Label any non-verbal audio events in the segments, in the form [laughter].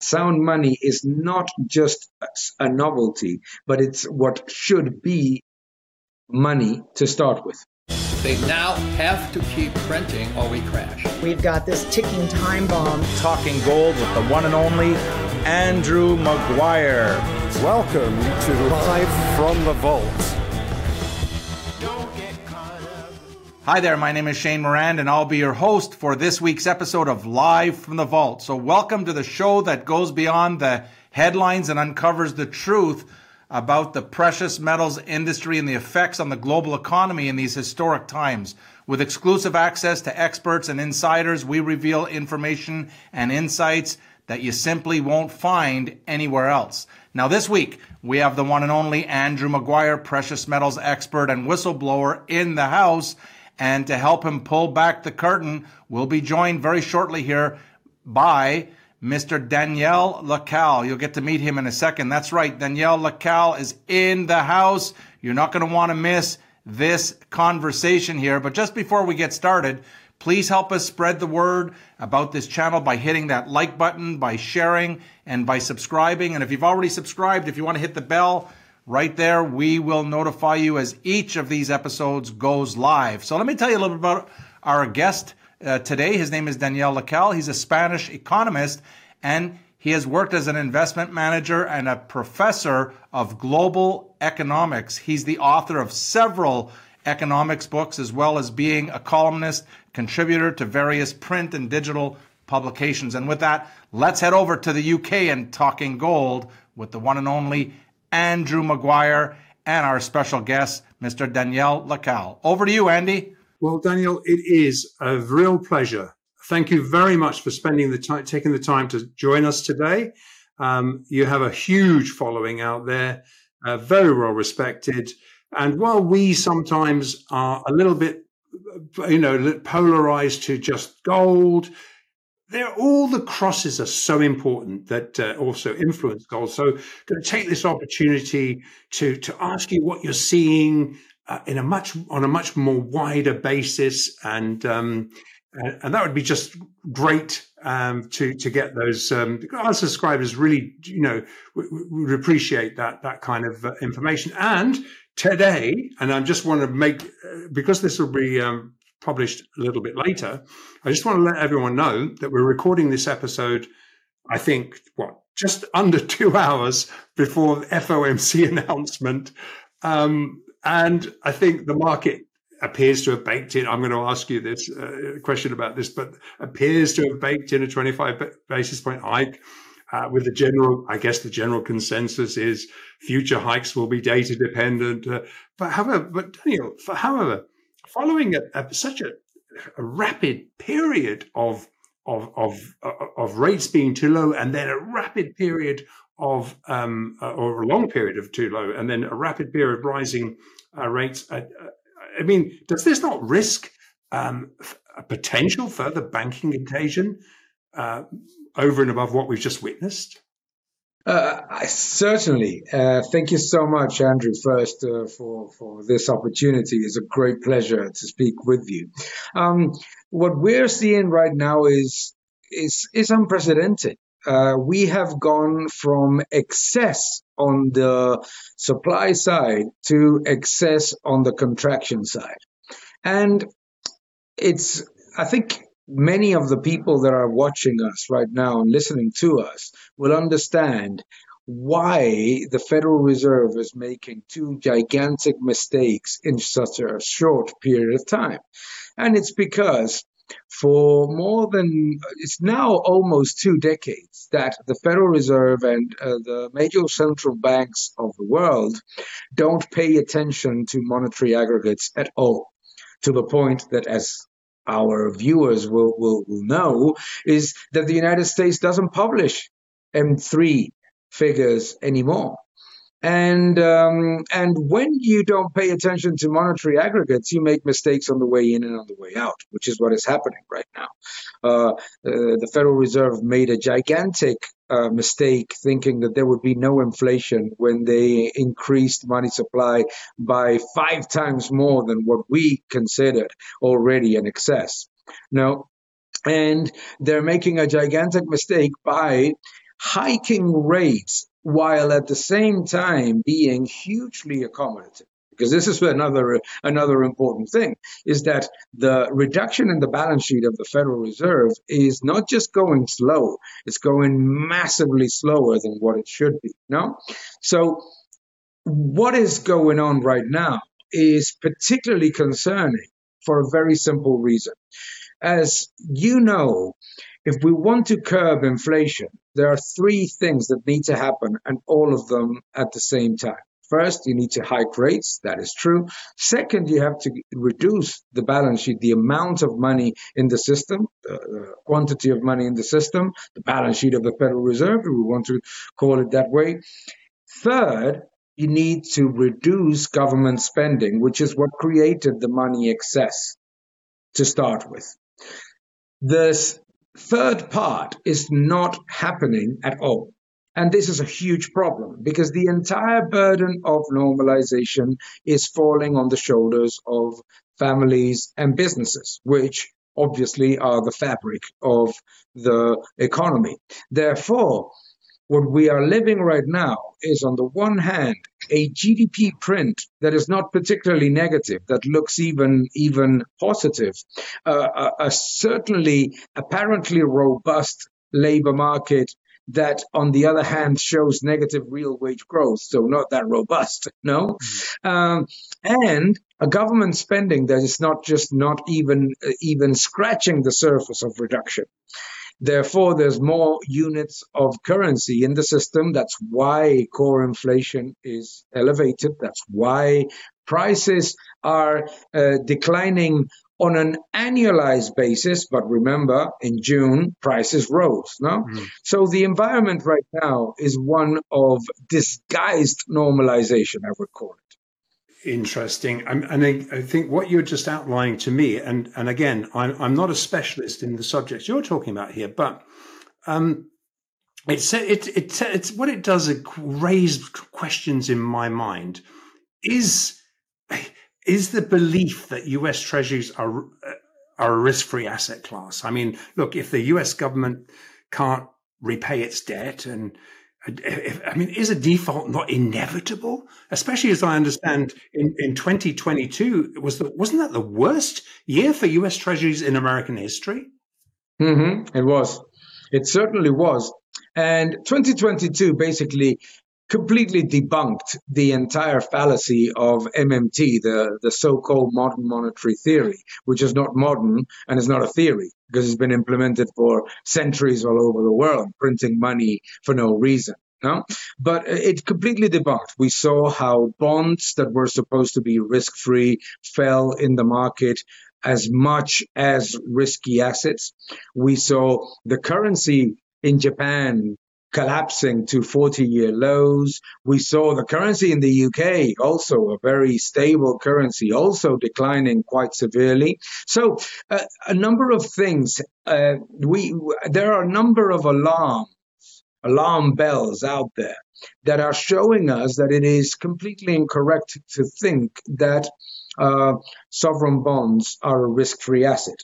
sound money is not just a novelty, but it's what should be money to start with. They now have to keep printing or we crash. We've got this ticking time bomb. Talking gold with the one and only Andrew Maguire. Welcome to Live from the Vault. Hi there, my name is Shane Moran, and I'll be your host for this week's episode of Live from the Vault. So, welcome to the show that goes beyond the headlines and uncovers the truth about the precious metals industry and the effects on the global economy in these historic times. With exclusive access to experts and insiders, we reveal information and insights that you simply won't find anywhere else. Now, this week, we have the one and only Andrew Maguire, precious metals expert and whistleblower, in the house. And to help him pull back the curtain, we'll be joined very shortly here by Mr. Danielle Lacalle. You'll get to meet him in a second. That's right, Danielle Lacalle is in the house. You're not going to want to miss this conversation here. But just before we get started, please help us spread the word about this channel by hitting that like button, by sharing, and by subscribing. And if you've already subscribed, if you want to hit the bell, Right there, we will notify you as each of these episodes goes live. So let me tell you a little bit about our guest uh, today. His name is Daniel Lacalle. He's a Spanish economist and he has worked as an investment manager and a professor of global economics. He's the author of several economics books, as well as being a columnist, contributor to various print and digital publications. And with that, let's head over to the UK and talking gold with the one and only Andrew Maguire, and our special guest, Mr. Daniel Lacalle. Over to you, Andy. Well, Daniel, it is a real pleasure. Thank you very much for spending the time, taking the time to join us today. Um, you have a huge following out there, uh, very well respected. And while we sometimes are a little bit, you know, polarized to just gold, there all the crosses are so important that uh, also influence goals. So, I'm going to take this opportunity to to ask you what you're seeing uh, in a much on a much more wider basis, and um, and that would be just great um, to to get those. Um, our subscribers really, you know, would appreciate that that kind of uh, information. And today, and I just want to make uh, because this will be um, published a little bit later. I just want to let everyone know that we're recording this episode, I think, what, just [laughs] under two hours before the FOMC [laughs] announcement. Um, and I think the market appears to have baked in. I'm going to ask you this uh, question about this, but appears to have baked in a 25 basis point hike. Uh, with the general, I guess the general consensus is future hikes will be data dependent. Uh, but however, but Daniel, however, following a, a, such a, a, rapid period of, of, of, of rates being too low and then a rapid period of, um, uh, or a long period of too low and then a rapid period of rising uh, rates. Uh, uh I mean, does this not risk um, a potential further banking contagion uh, over and above what we've just witnessed? Uh, certainly. Uh, thank you so much, Andrew, first uh, for, for this opportunity. It's a great pleasure to speak with you. Um, what we're seeing right now is, is, is unprecedented. Uh, we have gone from excess on the supply side to excess on the contraction side. And it's, I think many of the people that are watching us right now and listening to us will understand why the Federal Reserve is making two gigantic mistakes in such a short period of time. And it's because for more than, it's now almost two decades that the Federal Reserve and uh, the major central banks of the world don't pay attention to monetary aggregates at all. To the point that, as our viewers will, will, will know is that the United States doesn't publish M3 figures anymore. And um, and when you don't pay attention to monetary aggregates, you make mistakes on the way in and on the way out, which is what is happening right now. Uh, uh, the Federal Reserve made a gigantic uh, mistake thinking that there would be no inflation when they increased money supply by five times more than what we considered already an excess. No, and they're making a gigantic mistake by hiking rates while at the same time being hugely accommodative because this is another another important thing is that the reduction in the balance sheet of the Federal Reserve is not just going slow; it's going massively slower than what it should be. No, so what is going on right now is particularly concerning for a very simple reason. As you know, if we want to curb inflation, there are three things that need to happen, and all of them at the same time. First, you need to hike rates. That is true. Second, you have to reduce the balance sheet, the amount of money in the system, the quantity of money in the system, the balance sheet of the Federal Reserve, if we want to call it that way. Third, you need to reduce government spending, which is what created the money excess to start with. This third part is not happening at all. And this is a huge problem because the entire burden of normalization is falling on the shoulders of families and businesses, which obviously are the fabric of the economy. Therefore, what we are living right now is, on the one hand, a GDP print that is not particularly negative, that looks even even positive, uh, a, a certainly apparently robust labor market that on the other hand shows negative real wage growth. So not that robust no? Mm. um, and a government spending that is not just not even uh, even scratching the surface of reduction therefore there's more units of currency in the system that's why core inflation is elevated that's why prices are uh, declining on an annualized basis, but remember, in June, prices rose. No? Mm-hmm. So the environment right now is one of disguised normalization, I would call it. Interesting. and I, think what you're just outlining to me, and, and again, I'm, I'm not a specialist in the subjects you're talking about here, but um, it's, it, it, it's what it does is raise questions in my mind. Is is the belief that US treasuries are are a risk-free asset class. I mean, look, if the US government can't repay its debt and I mean, is a default not inevitable? Especially as I understand, in, in 2022 was the wasn't that the worst year for U.S. Treasuries in American history? Mm-hmm. It was. It certainly was. And 2022 basically completely debunked the entire fallacy of MMT, the, the so called modern monetary theory, which is not modern and is not a theory because it's been implemented for centuries all over the world, printing money for no reason. No? But it completely debunked. We saw how bonds that were supposed to be risk free fell in the market as much as risky assets. We saw the currency in Japan collapsing to 40 year lows. We saw the currency in the UK, also a very stable currency, also declining quite severely. So, uh, a number of things. Uh, we there are a number of alarms, alarm bells out there that are showing us that it is completely incorrect to think that uh, sovereign bonds are a risk-free asset.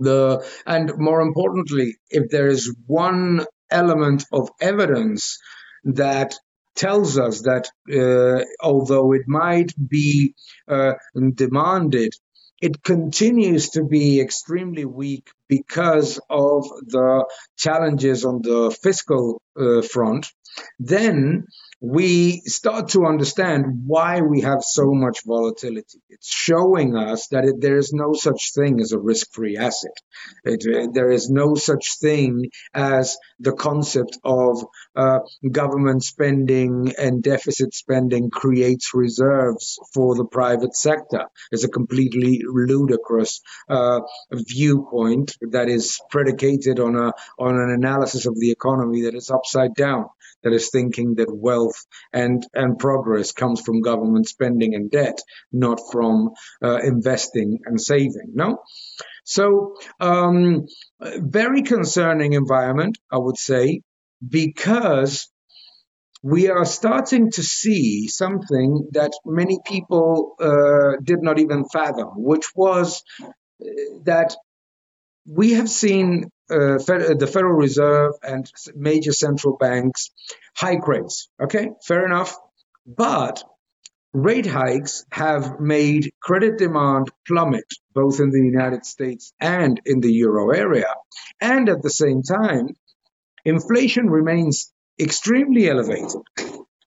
The and more importantly, if there is one element of evidence that tells us that uh, although it might be uh, demanded, it continues to be extremely weak because of the challenges on the fiscal uh, front, then we start to understand why we have so much volatility. It's showing us that it, there is no such thing as a risk free asset. It, there is no such thing as the concept of uh, government spending and deficit spending creates reserves for the private sector. It's a completely ludicrous uh, viewpoint that is predicated on a on an analysis of the economy that is upside down that is thinking that wealth and, and progress comes from government spending and debt, not from uh, investing and saving. No? So, um, very concerning environment, I would say, because we are starting to see something that many people uh, did not even fathom, which was uh, that we have seen uh, the Federal Reserve and major central banks hike rates. Okay, fair enough. But rate hikes have made credit demand plummet both in the United States and in the euro area. And at the same time, inflation remains extremely elevated.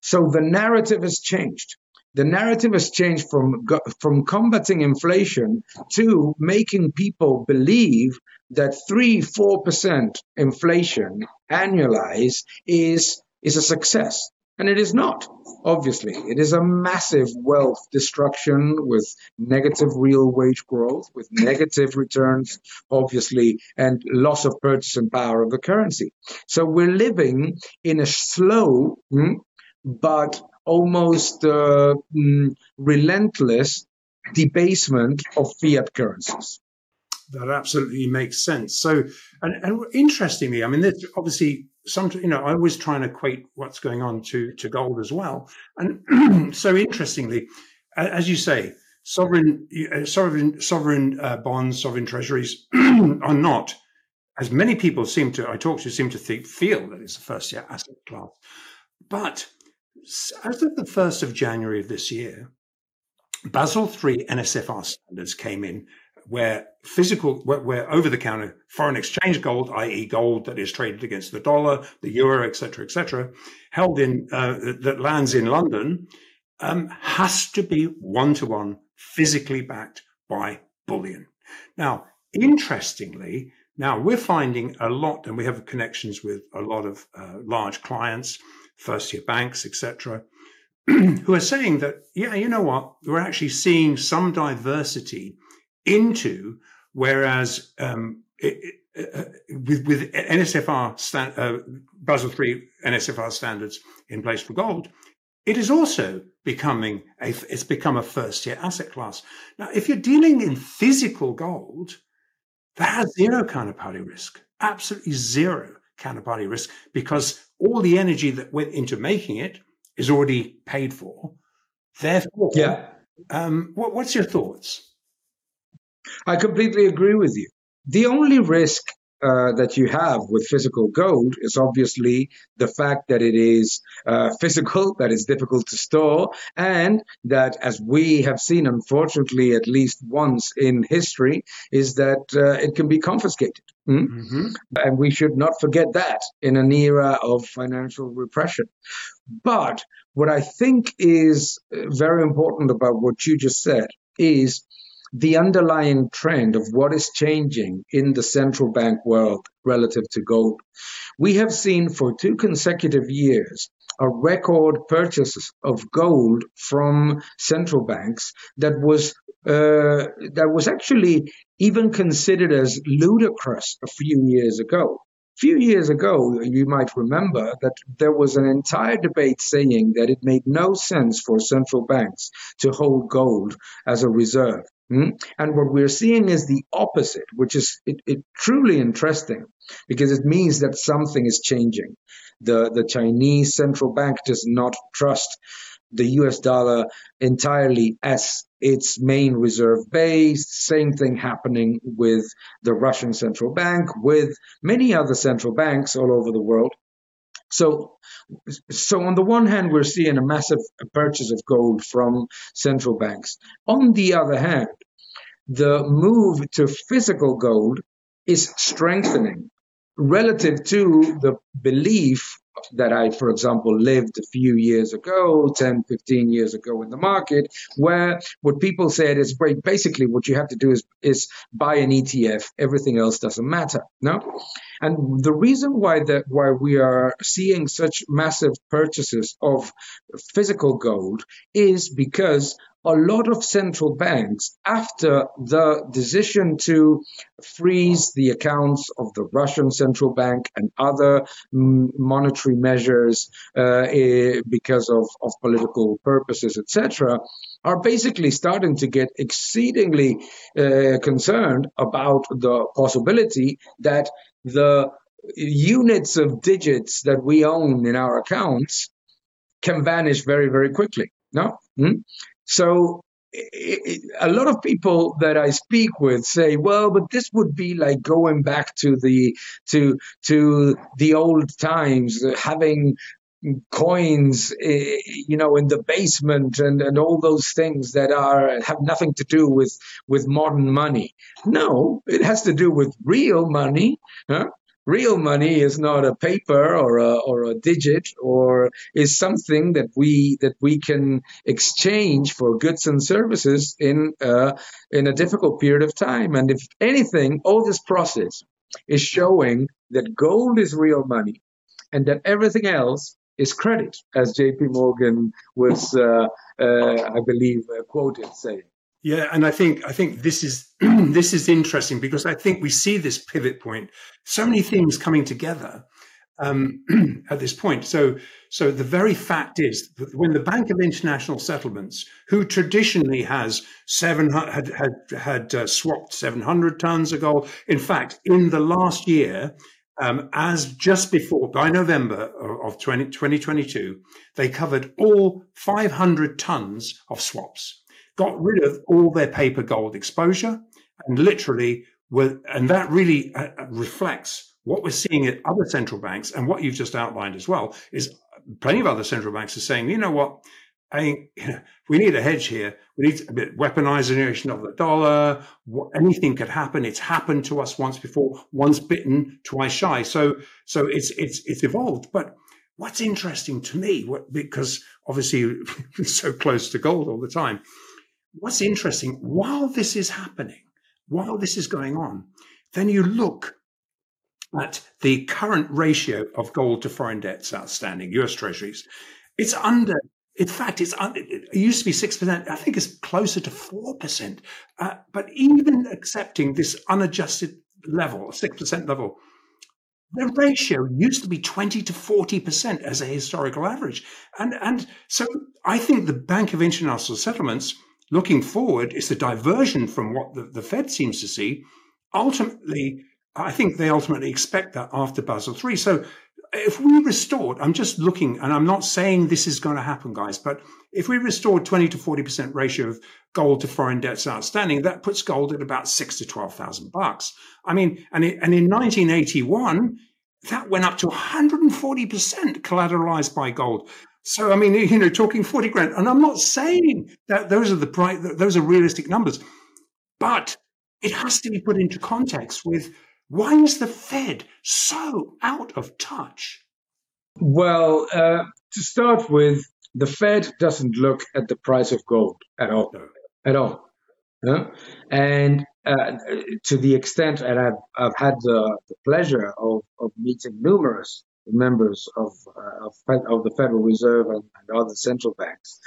So the narrative has changed. The narrative has changed from from combating inflation to making people believe that three, four percent inflation annualized is is a success. And it is not, obviously. It is a massive wealth destruction with negative real wage growth, with negative returns, obviously, and loss of purchasing power of the currency. So we're living in a slow mm, but almost uh, mm, relentless debasement of fiat currencies. That absolutely makes sense. So, and, and interestingly, I mean, there's obviously some, you know, I was trying to equate what's going on to, to gold as well. And [clears throat] so interestingly, as you say, sovereign, uh, sovereign, sovereign uh, bonds, sovereign treasuries [clears throat] are not, as many people seem to, I talk to, seem to think, feel that it's a first year asset class. But as of the 1st of January of this year, Basel III NSFR standards came in where physical, where, where over the counter foreign exchange gold, i.e. gold that is traded against the dollar, the euro, etc., etc., held in, uh, that lands in London, um, has to be one to one physically backed by bullion. Now, interestingly, now we're finding a lot, and we have connections with a lot of uh, large clients, first year banks, etc., [clears throat] who are saying that, yeah, you know what, we're actually seeing some diversity into, whereas um, it, uh, with, with NSFR stand, uh, Basel III NSFR standards in place for gold, it is also becoming a it's become a first year asset class. Now, if you're dealing in physical gold, that has zero counterparty risk, absolutely zero counterparty risk, because all the energy that went into making it is already paid for. Therefore, yeah. Um, what, what's your thoughts? I completely agree with you. The only risk uh, that you have with physical gold is obviously the fact that it is uh, physical, that it's difficult to store, and that, as we have seen, unfortunately, at least once in history, is that uh, it can be confiscated. Mm? Mm-hmm. And we should not forget that in an era of financial repression. But what I think is uh, very important about what you just said is the underlying trend of what is changing in the central bank world relative to gold. We have seen for two consecutive years a record purchases of gold from central banks that was uh, that was actually even considered as ludicrous a few years ago. A few years ago, you might remember that there was an entire debate saying that it made no sense for central banks to hold gold as a reserve. Hmm? And what we're seeing is the opposite, which is it, it, truly interesting because it means that something is changing. The, the Chinese central bank does not trust the US dollar entirely as its main reserve base. Same thing happening with the Russian central bank, with many other central banks all over the world. So, so on the one hand, we're seeing a massive purchase of gold from central banks. On the other hand, the move to physical gold is strengthening relative to the belief that I, for example, lived a few years ago, 10, 15 years ago in the market, where what people said is. Basically, what you have to do is, is buy an ETF. Everything else doesn't matter. No? And the reason why that why we are seeing such massive purchases of physical gold is because a lot of central banks, after the decision to freeze the accounts of the Russian central bank and other monetary measures uh, eh, because of, of political purposes, etc., are basically starting to get exceedingly uh, concerned about the possibility that the units of digits that we own in our accounts can vanish very, very quickly. No? Hmm? So a lot of people that I speak with say, "Well, but this would be like going back to the to to the old times, uh, having coins, you know, in the basement and, and all those things that are have nothing to do with with modern money. No, it has to do with real money. Huh? Real money is not a paper or a or a digit or is something that we that we can exchange for goods and services in uh, in a difficult period of time. And if anything, all this process is showing that gold is real money and that everything else is credit, as J.P. Morgan was, uh, uh, I believe, uh, quoted saying. Yeah, and I think I think this is [clears throat] this is interesting because I think we see this pivot point, so many things coming together um, [clears throat] at this point. So so the very fact is that when the Bank of International Settlements, who traditionally has seven had had had uh, swapped seven hundred tons of gold, in fact, in the last year um, as just before, by November of 20, 2022, they covered all 500 tons of swaps, got rid of all their paper gold exposure, and literally were, and that really uh, uh, reflects what we're seeing at other central banks and what you've just outlined as well is plenty of other central banks are saying, you know what, I, you know, we need a hedge here. We need a bit weaponization of the dollar. Anything could happen. It's happened to us once before. Once bitten, twice shy. So, so it's it's it's evolved. But what's interesting to me, what, because obviously [laughs] it's so close to gold all the time. What's interesting while this is happening, while this is going on, then you look at the current ratio of gold to foreign debts outstanding, U.S. Treasuries. It's under in fact, it's under, it used to be six percent. I think it's closer to four percent. Uh, but even accepting this unadjusted level, six percent level, the ratio used to be twenty to forty percent as a historical average. And and so I think the Bank of International Settlements, looking forward, is the diversion from what the, the Fed seems to see. Ultimately, I think they ultimately expect that after Basel III. So if we restored, I'm just looking, and I'm not saying this is going to happen, guys, but if we restored 20 to 40% ratio of gold to foreign debts outstanding, that puts gold at about six to 12,000 bucks. I mean, and, it, and in 1981, that went up to 140% collateralized by gold. So, I mean, you know, talking 40 grand. And I'm not saying that those are the price, those are realistic numbers, but it has to be put into context with why is the Fed so out of touch? Well, uh, to start with, the Fed doesn't look at the price of gold at all, no. at all. And uh, to the extent, and I've, I've had the, the pleasure of, of meeting numerous members of, uh, of, of, the Federal Reserve and, and other central banks.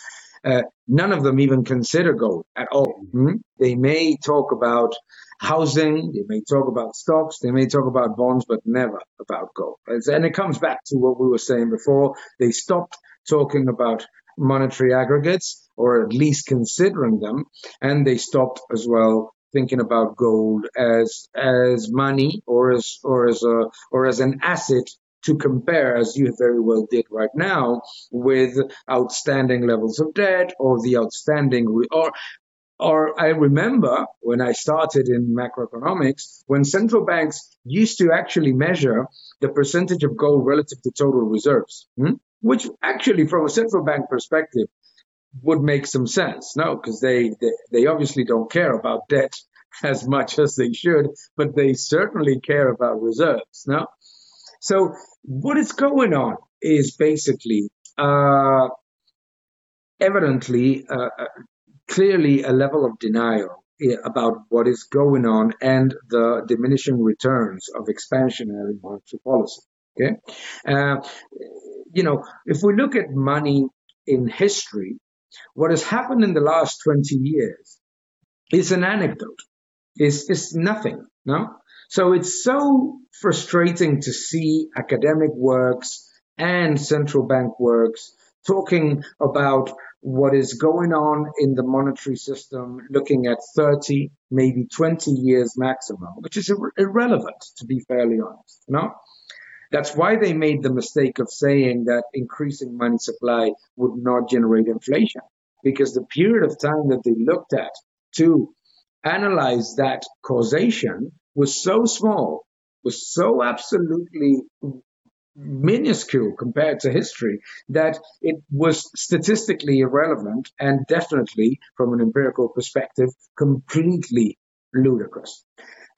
Uh, none of them even consider gold at all. Mm-hmm. They may talk about housing, they may talk about stocks, they may talk about bonds, but never about gold. And it comes back to what we were saying before. They stopped talking about monetary aggregates, or at least considering them, and they stopped as well thinking about gold as as money or as or as a or as an asset to compare, as you very well did right now, with outstanding levels of debt or the outstanding or or I remember when I started in macroeconomics, when central banks used to actually measure the percentage of gold relative to total reserves, hmm? which actually, from a central bank perspective, would make some sense. No, because they, they, they obviously don't care about debt [laughs] as much as they should, but they certainly care about reserves. No, so what is going on is basically uh, evidently uh, uh clearly a level of denial about what is going on and the diminishing returns of expansionary monetary policy. Okay, uh, you know, if we look at money in history, what has happened in the last 20 years is an anecdote. Is nothing. No, so it's so frustrating to see academic works and central bank works talking about what is going on in the monetary system, looking at 30, maybe 20 years maximum, which is ir- irrelevant, to be fairly honest. No? That's why they made the mistake of saying that increasing money supply would not generate inflation. because the period of time that they looked at to analyze that causation was so small, was so absolutely minuscule compared to history that it was statistically irrelevant and definitely from an empirical perspective completely ludicrous.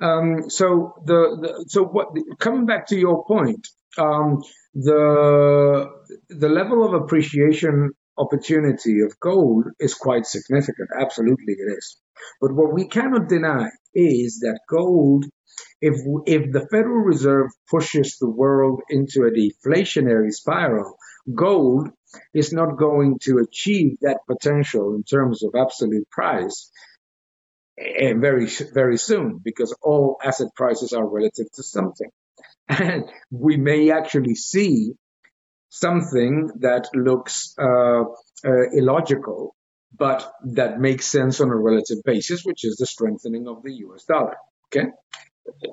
Um, so the, the, so what coming back to your point um, the the level of appreciation opportunity of gold is quite significant. Absolutely it is. But what we cannot deny is that gold if if the Federal Reserve pushes the world into a deflationary spiral, gold is not going to achieve that potential in terms of absolute price eh, very very soon because all asset prices are relative to something, [laughs] and we may actually see something that looks uh, uh, illogical but that makes sense on a relative basis, which is the strengthening of the US dollar. Okay?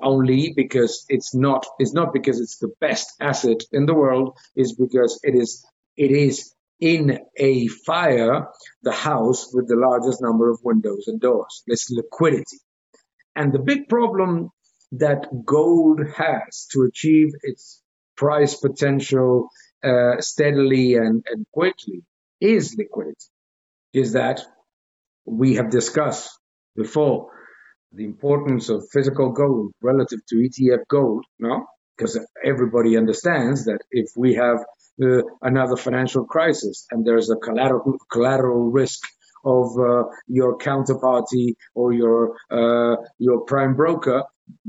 Only because it's not it's not because it's the best asset in the world is because it is it is in a fire the house with the largest number of windows and doors. This liquidity. And the big problem that gold has to achieve its price potential uh, steadily and, and quickly is liquidity is that we have discussed before the importance of physical gold relative to ETF gold, no? Because everybody understands that if we have uh, another financial crisis and there's a collateral, collateral risk of uh, your counterparty or your uh, your prime broker,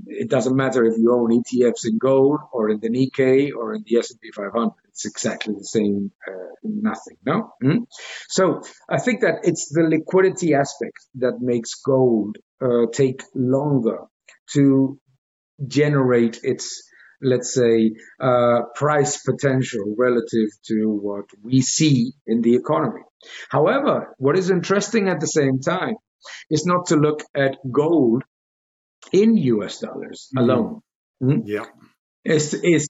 it doesn't matter if you own ETFs in gold or in the Nikkei or in the S&P 500. It's exactly the same, uh, nothing, no? Mm? So I think that it's the liquidity aspect that makes gold uh, take longer to generate its let's say, uh, price potential relative to what we see in the economy. However, what is interesting at the same time is not to look at gold in US dollars mm-hmm. alone. Mm-hmm. Yeah. Is, is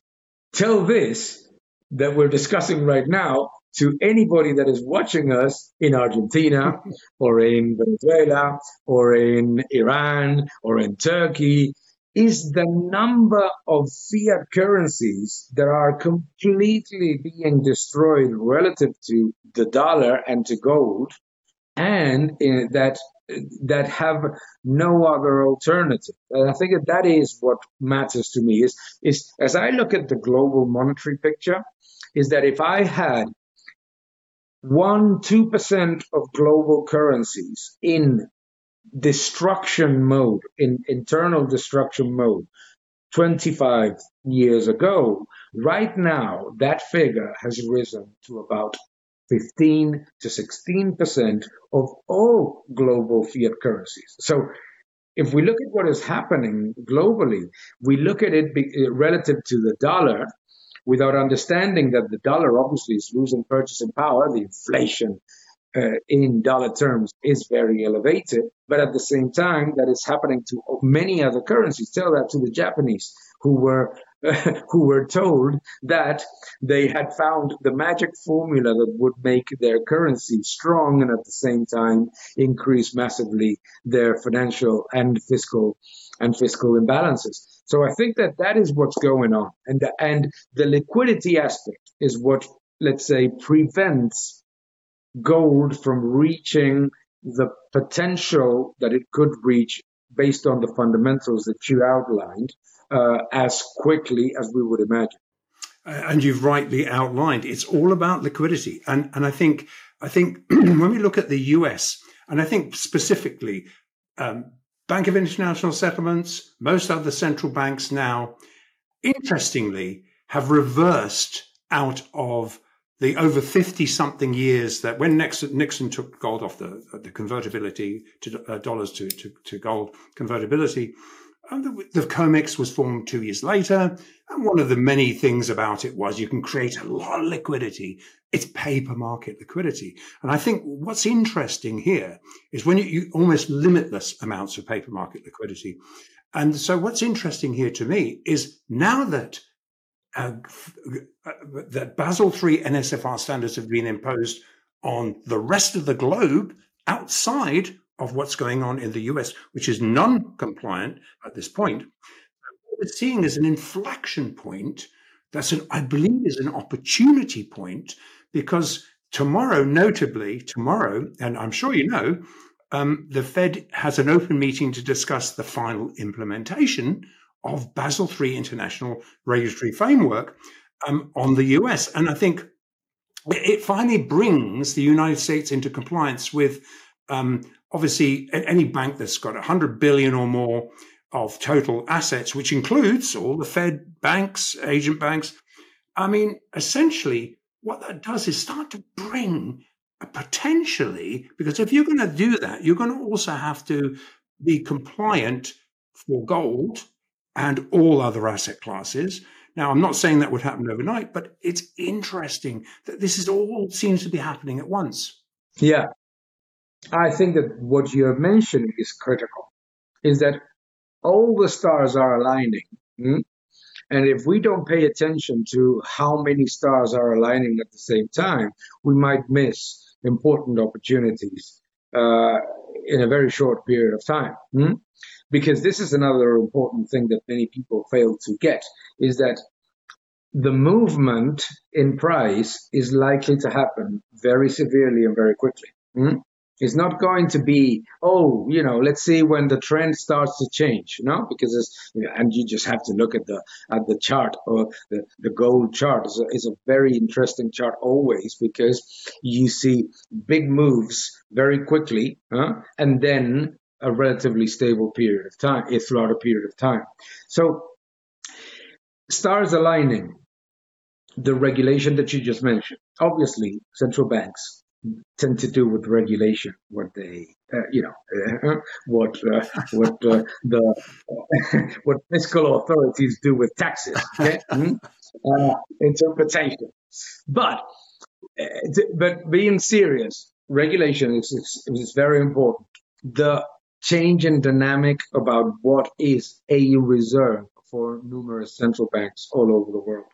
tell this that we're discussing right now to anybody that is watching us in Argentina [laughs] or in Venezuela or in Iran or in Turkey is the number of fiat currencies that are completely being destroyed relative to the dollar and to gold and uh, that that have no other alternative. And I think that that is what matters to me is, is as I look at the global monetary picture, is that if I had one, 2% of global currencies in destruction mode, in internal destruction mode, 25 years ago, right now, that figure has risen to about 15 to 16% of all global fiat currencies. So if we look at what is happening globally, we look at it be, relative to the dollar, without understanding that the dollar obviously is losing purchasing power. The inflation uh, in dollar terms is very elevated, but at the same time, that is happening to many other currencies. Tell that to the Japanese who were [laughs] who were told that they had found the magic formula that would make their currency strong and at the same time increase massively their financial and fiscal and fiscal imbalances. So I think that that is what's going on, and the, and the liquidity aspect is what let's say prevents gold from reaching the potential that it could reach based on the fundamentals that you outlined uh, as quickly as we would imagine. And you've rightly outlined it's all about liquidity, and and I think I think [clears throat] when we look at the U.S. and I think specifically um, Bank of International Settlements, most other central banks now, interestingly, have reversed out of the over 50 something years that when Nixon, Nixon took gold off the, the convertibility to uh, dollars to, to, to, gold convertibility, the, the COMEX was formed two years later. And one of the many things about it was you can create a lot of liquidity. It's paper market liquidity. And I think what's interesting here is when you, you almost limitless amounts of paper market liquidity. And so what's interesting here to me is now that uh, that Basel III NSFR standards have been imposed on the rest of the globe outside of what's going on in the US, which is non compliant at this point. What we're seeing is an inflection point that's an, I believe, is an opportunity point because tomorrow, notably tomorrow, and I'm sure you know, um, the Fed has an open meeting to discuss the final implementation of Basel III International Regulatory Framework um, on the US. And I think it finally brings the United States into compliance with um, obviously any bank that's got 100 billion or more of total assets, which includes all the Fed banks, agent banks. I mean, essentially, what that does is start to bring potentially, because if you're going to do that, you're going to also have to be compliant for gold and all other asset classes. Now, I'm not saying that would happen overnight, but it's interesting that this is all seems to be happening at once. Yeah. I think that what you're mentioning is critical, is that all the stars are aligning. Hmm? And if we don't pay attention to how many stars are aligning at the same time, we might miss important opportunities uh, in a very short period of time. Hmm? Because this is another important thing that many people fail to get is that the movement in price is likely to happen very severely and very quickly. Hmm? It's not going to be, oh, you know, let's see when the trend starts to change, you know, because it's, and you just have to look at the at the chart or the, the gold chart is a, is a very interesting chart always because you see big moves very quickly, huh? and then a relatively stable period of time throughout a period of time. So stars aligning, the regulation that you just mentioned. Obviously, central banks tend to do with regulation what they uh, you know uh, [laughs] what uh, what uh, the [laughs] what fiscal authorities do with taxes okay? mm-hmm. [laughs] interpretation but uh, but being serious regulation is, is, is very important the change in dynamic about what is a reserve for numerous central banks all over the world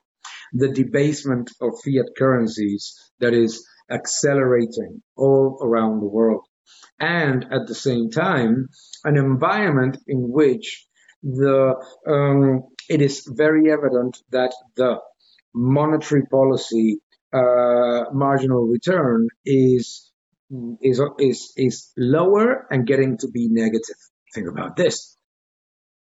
the debasement of fiat currencies that is accelerating all around the world. And at the same time, an environment in which the um, it is very evident that the monetary policy uh, marginal return is is is is lower and getting to be negative. Think about this: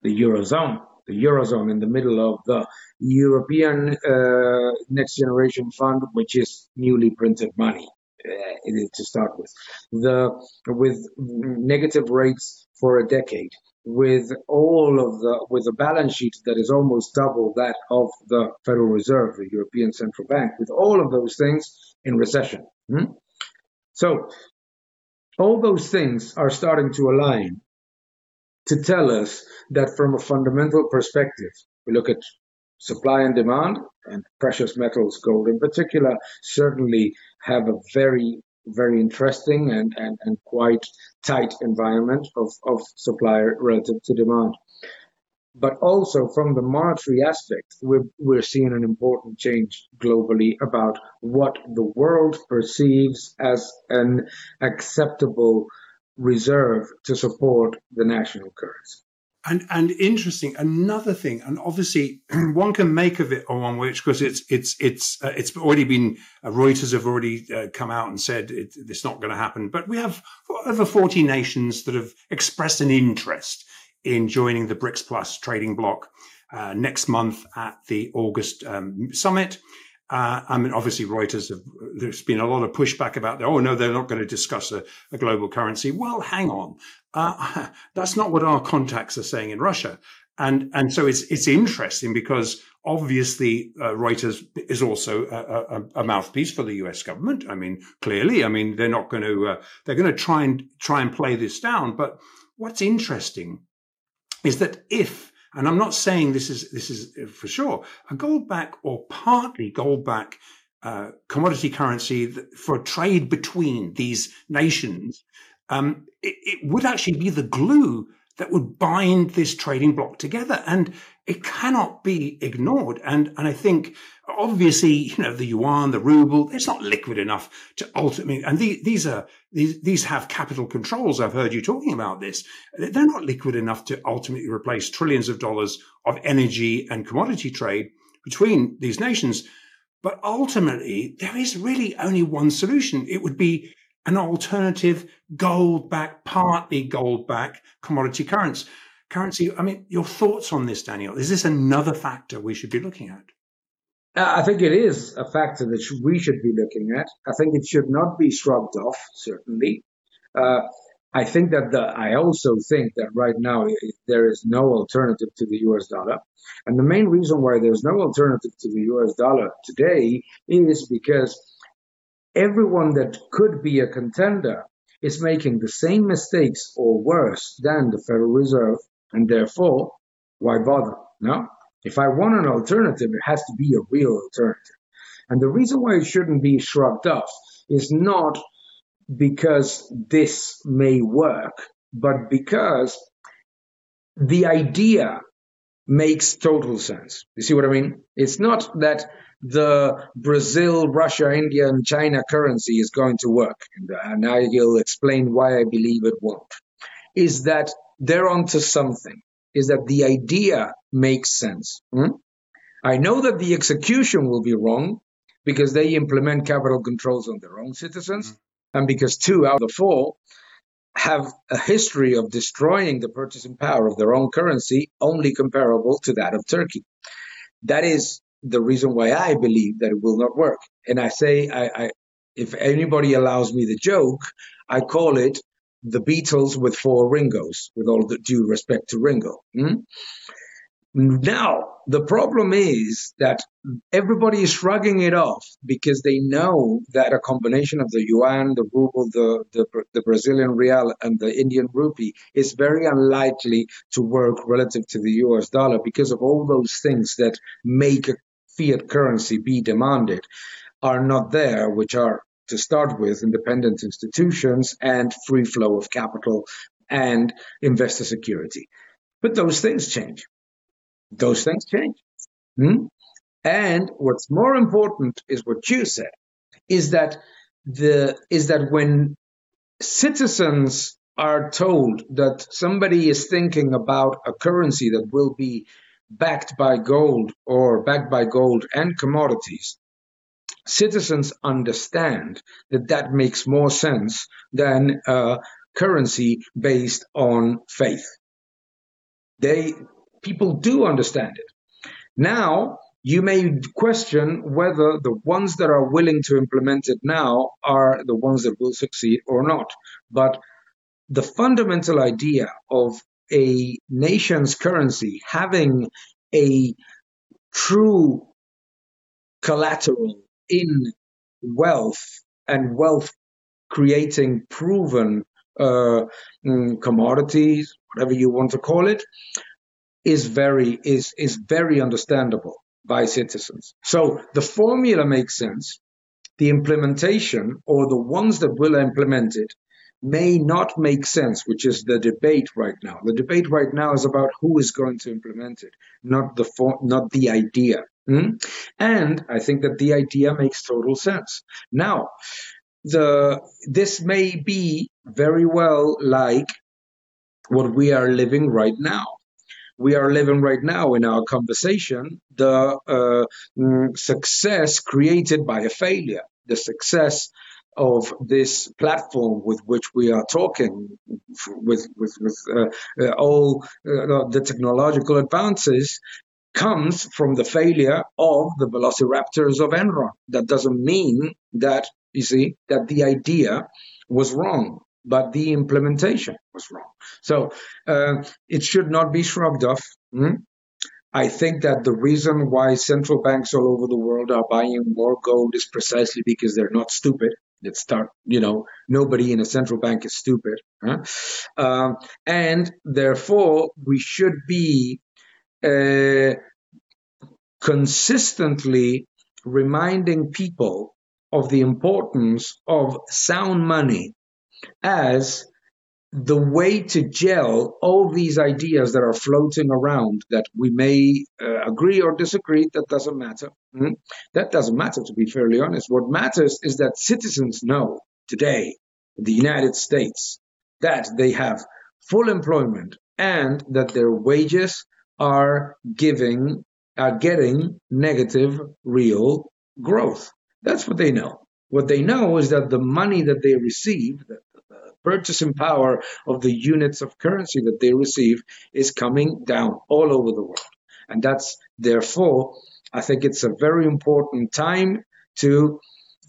the eurozone the Eurozone in the middle of the European uh, Next Generation Fund, which is newly printed money uh, to start with, the with negative rates for a decade, with all of the with a balance sheet that is almost double that of the Federal Reserve, the European Central Bank, with all of those things in recession. Hmm? So all those things are starting to align to tell us that from a fundamental perspective, we look at supply and demand, and precious metals, gold in particular, certainly have a very, very interesting and, and, and quite tight environment of, of supply relative to demand. But also from the monetary aspect, we're, we're seeing an important change globally about what the world perceives as an acceptable reserve to support the national currency. And and interesting, another thing, and obviously [clears throat] one can make of it on one which because it's it's it's uh, it's already been uh, Reuters have already uh, come out and said it, it's not going to happen. But we have over forty nations that have expressed an interest in joining the BRICS Plus trading bloc uh, next month at the August um, summit. Uh, I mean, obviously, Reuters have, there's been a lot of pushback about, that. oh, no, they're not going to discuss a, a global currency. Well, hang on. Uh, [laughs] that's not what our contacts are saying in Russia. And, and so it's, it's interesting because obviously uh, Reuters is also a, a, a, mouthpiece for the US government. I mean, clearly, I mean, they're not going to, uh, they're going to try and try and play this down. But what's interesting is that if and I'm not saying this is this is for sure a gold back or partly gold back uh, commodity currency for trade between these nations. Um, it, it, would actually be the glue that would bind this trading block together. And it cannot be ignored. And, and I think obviously, you know, the yuan, the ruble, it's not liquid enough to ultimately, and the, these are, these, these have capital controls. I've heard you talking about this. They're not liquid enough to ultimately replace trillions of dollars of energy and commodity trade between these nations. But ultimately, there is really only one solution. It would be an alternative gold back, partly gold back commodity currency. Currency. I mean, your thoughts on this, Daniel? Is this another factor we should be looking at? Uh, I think it is a factor that we should be looking at. I think it should not be shrugged off, certainly. Uh, I think that the, I also think that right now there is no alternative to the US dollar. And the main reason why there's no alternative to the US dollar today is because everyone that could be a contender is making the same mistakes or worse than the Federal Reserve. And therefore, why bother? No? If I want an alternative, it has to be a real alternative. And the reason why it shouldn't be shrugged off is not because this may work, but because the idea makes total sense. You see what I mean? It's not that the Brazil, Russia, India, and China currency is going to work. And uh, I'll explain why I believe it won't. Is that they're onto something. Is that the idea makes sense. Hmm? I know that the execution will be wrong because they implement capital controls on their own citizens, mm-hmm. and because two out of the four have a history of destroying the purchasing power of their own currency, only comparable to that of Turkey. That is the reason why I believe that it will not work. And I say, I, I if anybody allows me the joke, I call it the Beatles with four Ringos, with all the due respect to Ringo. Hmm? Now, the problem is that everybody is shrugging it off because they know that a combination of the yuan, the ruble, the, the, the, Brazilian real, and the Indian rupee is very unlikely to work relative to the US dollar because of all those things that make a fiat currency be demanded are not there, which are to start with independent institutions and free flow of capital and investor security. But those things change those things change. Hmm? And what's more important is what you said, is that the is that when citizens are told that somebody is thinking about a currency that will be backed by gold or backed by gold and commodities, citizens understand that that makes more sense than a currency based on faith. They people do understand it. Now, you may question whether the ones that are willing to implement it now are the ones that will succeed or not. But the fundamental idea of a nation's currency having a true collateral in wealth and wealth creating proven uh, mm, commodities, whatever you want to call it, is very is is very understandable by citizens. So the formula makes sense. The implementation or the ones that will implement it may not make sense, which is the debate right now. The debate right now is about who is going to implement it, not the for, not the idea. Hmm? And I think that the idea makes total sense. Now, the this may be very well like what we are living right now we are living right now in our conversation, the uh, mm, success created by a failure, the success of this platform with which we are talking, with with, with uh, uh, all uh, the technological advances, comes from the failure of the Velociraptors of Enron. That doesn't mean that you see that the idea was wrong but the implementation was wrong. So uh, it should not be shrugged off. Hmm? I think that the reason why central banks all over the world are buying more gold is precisely because they're not stupid. Let's start, you know, nobody in a central bank is stupid. Huh? Um, and therefore, we should be uh, consistently reminding people of the importance of sound money as the way to gel all these ideas that are floating around that we may uh, agree or disagree, that doesn't matter. Mm? That doesn't matter, to be fairly honest. What matters is that citizens know today, in the United States, that they have full employment and that their wages are giving, are getting negative real growth. That's what they know. What they know is that the money that they receive, the purchasing power of the units of currency that they receive, is coming down all over the world. And that's therefore, I think it's a very important time to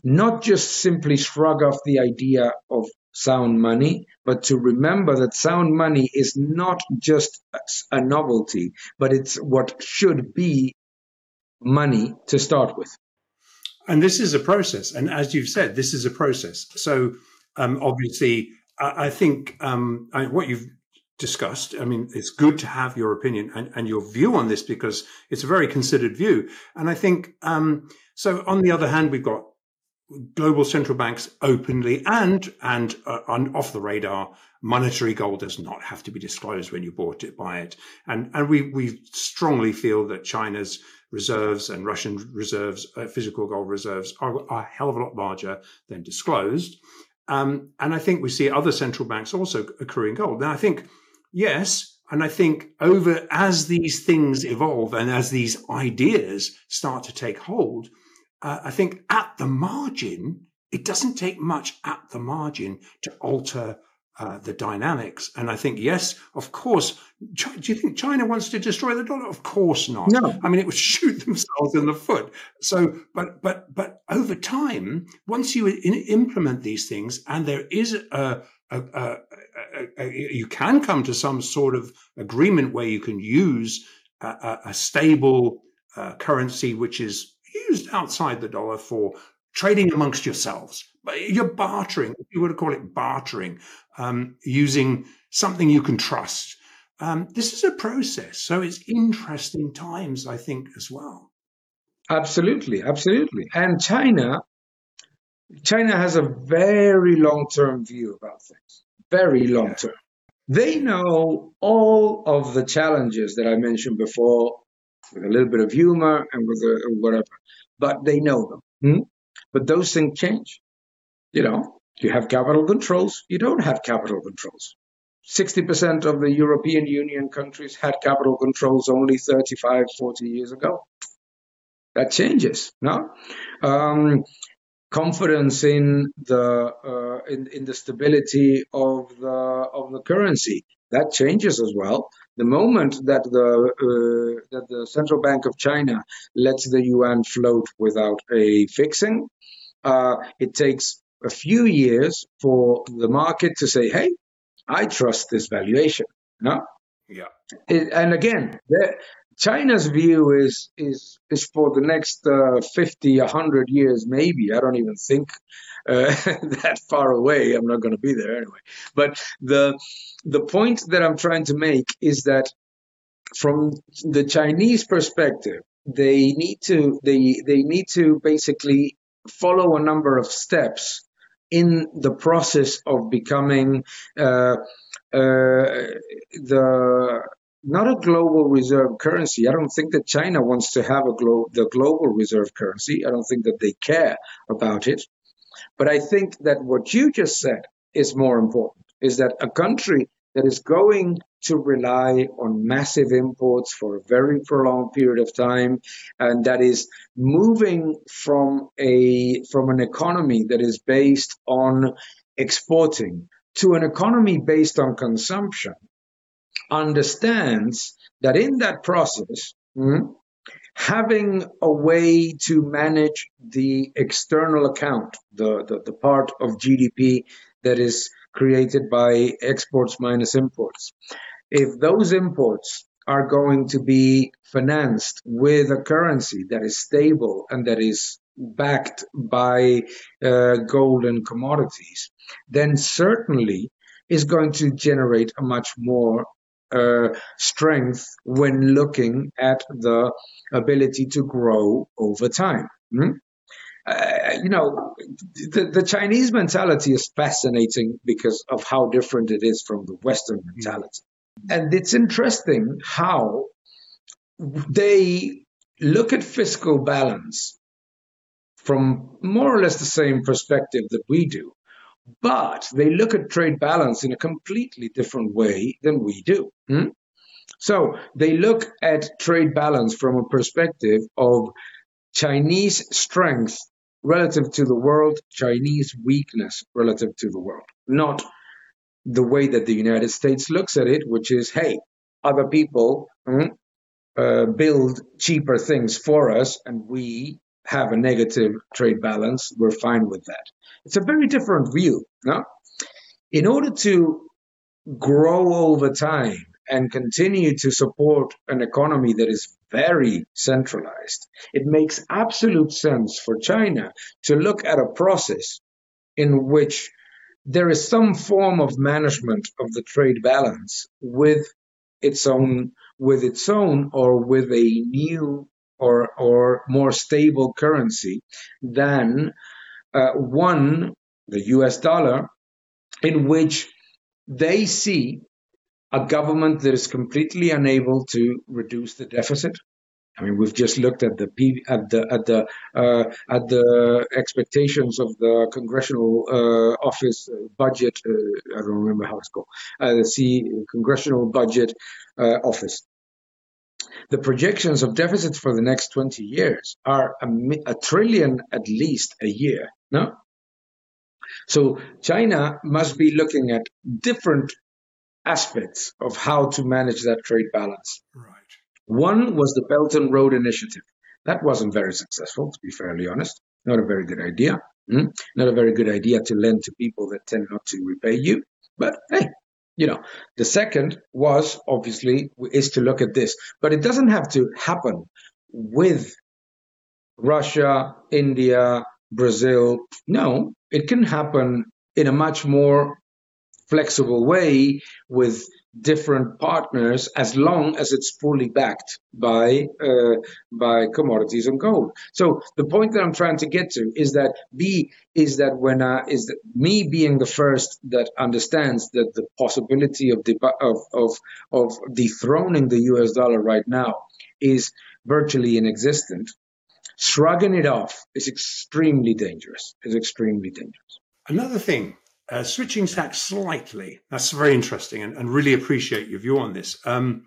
not just simply shrug off the idea of sound money, but to remember that sound money is not just a novelty, but it's what should be money to start with. And this is a process. And as you've said, this is a process. So um, obviously, I, think um, I, what you've discussed, I mean, it's good to have your opinion and, and, your view on this because it's a very considered view. And I think, um, so on the other hand, we've got global central banks openly and and uh, off the radar monetary gold does not have to be disclosed when you bought it buy it and and we we strongly feel that china's reserves and Russian reserves, uh, physical gold reserves, are, are, a hell of a lot larger than disclosed. Um, and I think we see other central banks also accruing gold. Now, I think, yes, and I think over as these things evolve and as these ideas start to take hold, uh, I think at the margin, it doesn't take much at the margin to alter uh, the dynamics. And I think, yes, of course. do you think China wants to destroy the dollar? Of course not. No. I mean, it would [laughs] shoot themselves in the foot. So, but but but over time, once you in, implement these things, and there is a, a, a, a, you can come to some sort of agreement where you can use a, stable uh, currency which is used outside the dollar for trading amongst yourselves. You're bartering, you to call it bartering, um, using something you can trust. Um, this is a process. So it's interesting times, I think, as well. Absolutely, absolutely. And China, China has a very long-term view about things. Very long term. Yeah. They know all of the challenges that I mentioned before, with a little bit of humor and with a, whatever, but they know them. Hmm? But those things change. You know, you have capital controls, you don't have capital controls. 60% of the European Union countries had capital controls only 35, 40 years ago. That changes, no? Um, confidence in the uh, in, in the stability of the of the currency that changes as well. The moment that the uh, that the central bank of China lets the yuan float without a fixing, uh, it takes a few years for the market to say, "Hey, I trust this valuation." No. Yeah. It, and again, China's view is is is for the next uh, 50, 100 years, maybe. I don't even think uh, [laughs] that far away. I'm not going to be there anyway. But the the point that I'm trying to make is that from the Chinese perspective, they need to they they need to basically follow a number of steps in the process of becoming uh, uh, the not a global reserve currency. I don't think that China wants to have a glo- the global reserve currency. I don't think that they care about it. But I think that what you just said is more important is that a country that is going to rely on massive imports for a very prolonged period of time and that is moving from a from an economy that is based on exporting to an economy based on consumption understands that in that process hmm, having a way to manage the external account the, the, the part of gdp that is created by exports minus imports if those imports are going to be financed with a currency that is stable and that is backed by uh, gold and commodities, then certainly is going to generate a much more uh, strength when looking at the ability to grow over time. Hmm? Uh, you know, the, the Chinese mentality is fascinating because of how different it is from the Western mentality. And it's interesting how they look at fiscal balance from more or less the same perspective that we do, but they look at trade balance in a completely different way than we do. Hmm? So they look at trade balance from a perspective of Chinese strength relative to the world, Chinese weakness relative to the world, not the way that the United States looks at it, which is, hey, other people hmm, uh, build cheaper things for us and we have a negative trade balance, we're fine with that. It's a very different view. No? In order to grow over time and continue to support an economy that is very centralized, it makes absolute sense for China to look at a process in which there is some form of management of the trade balance with its own with its own or with a new or or more stable currency than uh, one the US dollar in which they see a government that is completely unable to reduce the deficit I mean, we've just looked at the at the at the uh, at the expectations of the congressional uh, office uh, budget. Uh, I don't remember how it's called. Uh, the congressional budget uh, office. The projections of deficits for the next 20 years are a, a trillion at least a year. No, so China must be looking at different aspects of how to manage that trade balance. Right. One was the Belt and Road Initiative. That wasn't very successful, to be fairly honest. Not a very good idea. Hmm? Not a very good idea to lend to people that tend not to repay you. But hey, you know, the second was obviously is to look at this, but it doesn't have to happen with Russia, India, Brazil. No, it can happen in a much more flexible way with different partners as long as it's fully backed by uh, by commodities and gold. So the point that I'm trying to get to is that B is that when I is that me being the first that understands that the possibility of the of of of dethroning the U.S. dollar right now is virtually inexistent. Shrugging it off is extremely dangerous. Is extremely dangerous. Another thing uh, switching tack slightly, that's very interesting and, and, really appreciate your view on this. Um,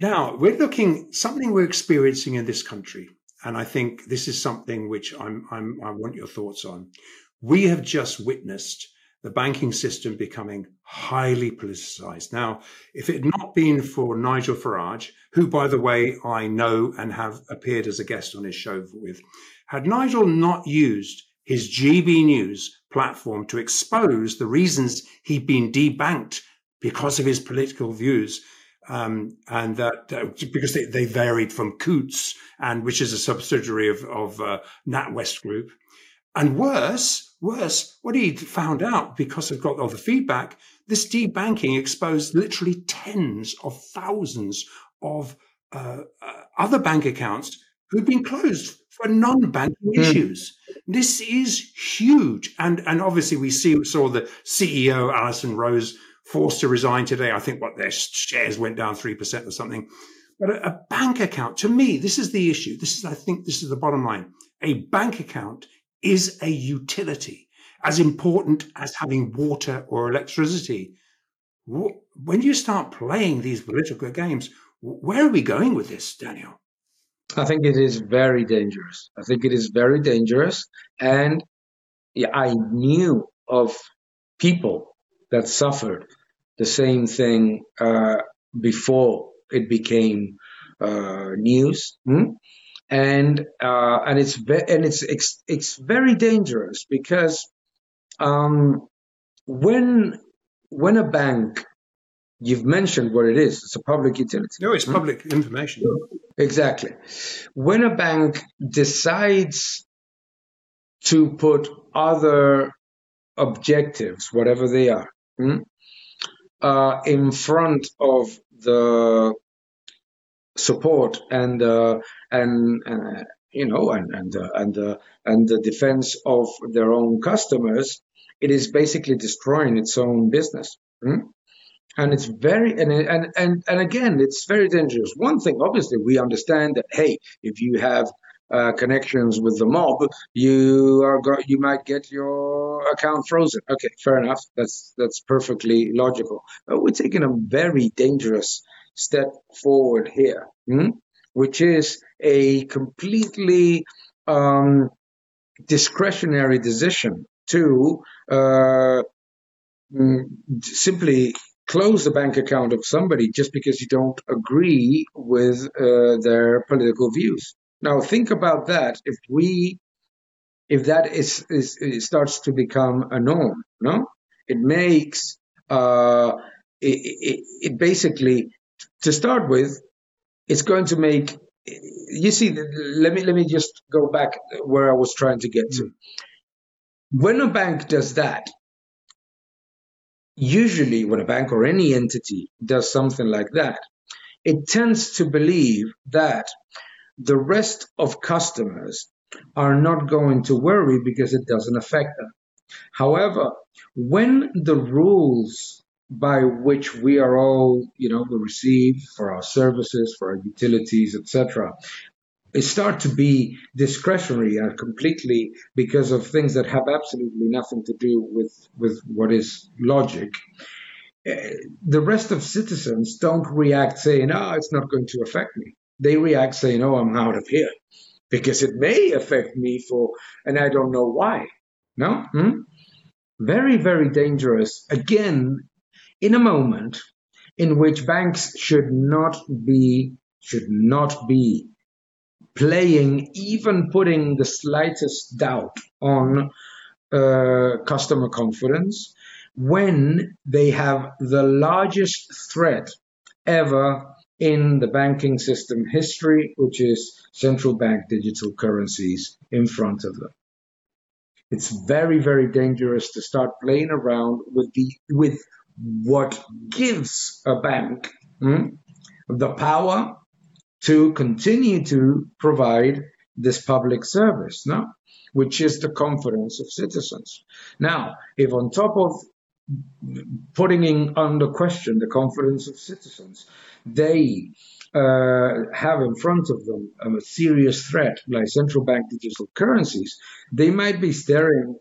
now, we're looking something we're experiencing in this country, and I think this is something which I'm, I'm, I want your thoughts on. We have just witnessed the banking system becoming highly politicized. Now, if it had not been for Nigel Farage, who, by the way, I know and have appeared as a guest on his show with, had Nigel not used his GB News platform to expose the reasons he'd been debanked because of his political views. Um, and that uh, because they, they, varied from Coutts, and which is a subsidiary of, of uh, NatWest Group. And worse, worse, what he'd found out because of got all the feedback, this debanking exposed literally tens of thousands of uh, uh other bank accounts who'd been closed for non-banking mm. issues. This is huge, and and obviously we see saw the CEO Alison Rose forced to resign today. I think what their shares went down three percent or something. But a, a bank account, to me, this is the issue. This is, I think, this is the bottom line. A bank account is a utility as important as having water or electricity. When you start playing these political games, where are we going with this, Daniel? I think it is very dangerous. I think it is very dangerous. And yeah, I knew of people that suffered the same thing uh, before it became uh, news. Hmm? And uh, and it's ve- and it's, it's it's very dangerous because um, when when a bank you've mentioned what it is. It's a public utility. No, it's hmm? public information. Exactly. When a bank decides to put other objectives, whatever they are, hmm, uh, in front of the support and uh, and uh, you know, and and uh, and uh, and the defense of their own customers, it is basically destroying its own business. Hmm? And it's very and and and and again, it's very dangerous. One thing, obviously, we understand that hey, if you have uh, connections with the mob, you are go- you might get your account frozen. Okay, fair enough. That's that's perfectly logical. But we're taking a very dangerous step forward here, hmm? which is a completely um, discretionary decision to uh, mm, simply close the bank account of somebody just because you don't agree with uh, their political views. Now think about that. If we, if that is, is starts to become a norm, no, it makes uh, it, it, it basically to start with, it's going to make. You see, let me let me just go back where I was trying to get to. When a bank does that, usually when a bank or any entity does something like that, it tends to believe that the rest of customers are not going to worry because it doesn't affect them. However, when the rules by which we are all, you know, we receive for our services, for our utilities, etc., start to be discretionary and completely because of things that have absolutely nothing to do with with what is logic. Uh, the rest of citizens don't react saying, "Oh, it's not going to affect me." they react saying, "Oh, I'm out of here," because it may affect me for, and I don't know why. No, hmm? very, very dangerous. Again, in a moment in which banks should not be should not be playing, even putting the slightest doubt on uh, customer confidence, when they have the largest threat ever in the banking system history, which is central bank digital currencies in front of them. It's very, very dangerous to start playing around with the with what gives a bank hmm, the power to continue to provide this public service, no? which is the confidence of citizens. Now, if on top of putting in under question the confidence of citizens, they uh, have in front of them a serious threat like central bank digital currencies, they might be staring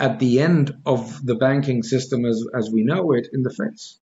at the end of the banking system as, as we know it in the face.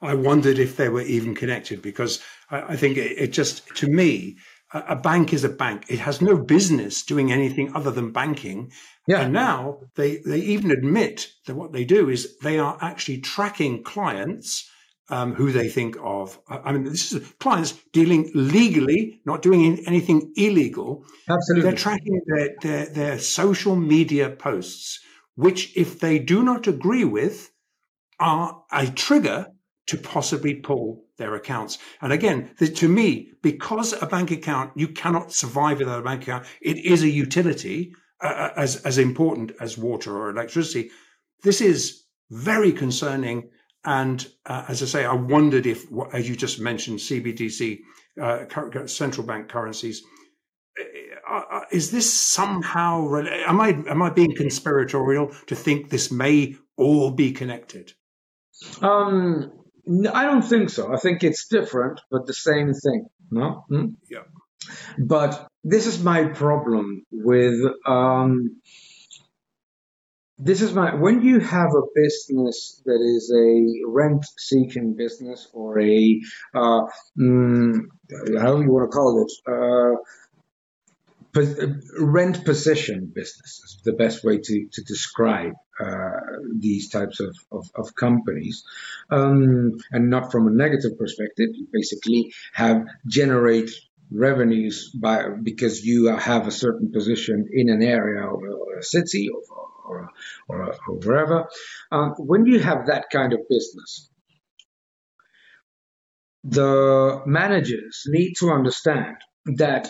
I wondered if they were even connected because I, I think it, it, just, to me, a, a, bank is a bank. It has no business doing anything other than banking. Yeah. And now they, they even admit that what they do is they are actually tracking clients um, who they think of. I mean, this is clients dealing legally, not doing anything illegal. Absolutely. They're tracking their, their, their social media posts, which, if they do not agree with, are a trigger to possibly pull their accounts. And again, to me, because a bank account, you cannot survive without a bank account. It is a utility uh, uh as, as important as water or electricity. This is very concerning and uh, as I say, I wondered if, as you just mentioned, CBDC, uh, central bank currencies, uh, uh, is this somehow? Am I am I being conspiratorial to think this may all be connected? Um, I don't think so. I think it's different, but the same thing. No. Hmm? Yeah. But this is my problem with um, this is my when you have a business that is a rent seeking business or a uh, mm, how do you want to call it uh, rent position business is the best way to, to describe uh, these types of, of, of companies um, and not from a negative perspective you basically have generate revenues by because you have a certain position in an area or a city or or, or, or wherever. Um, when you have that kind of business, the managers need to understand that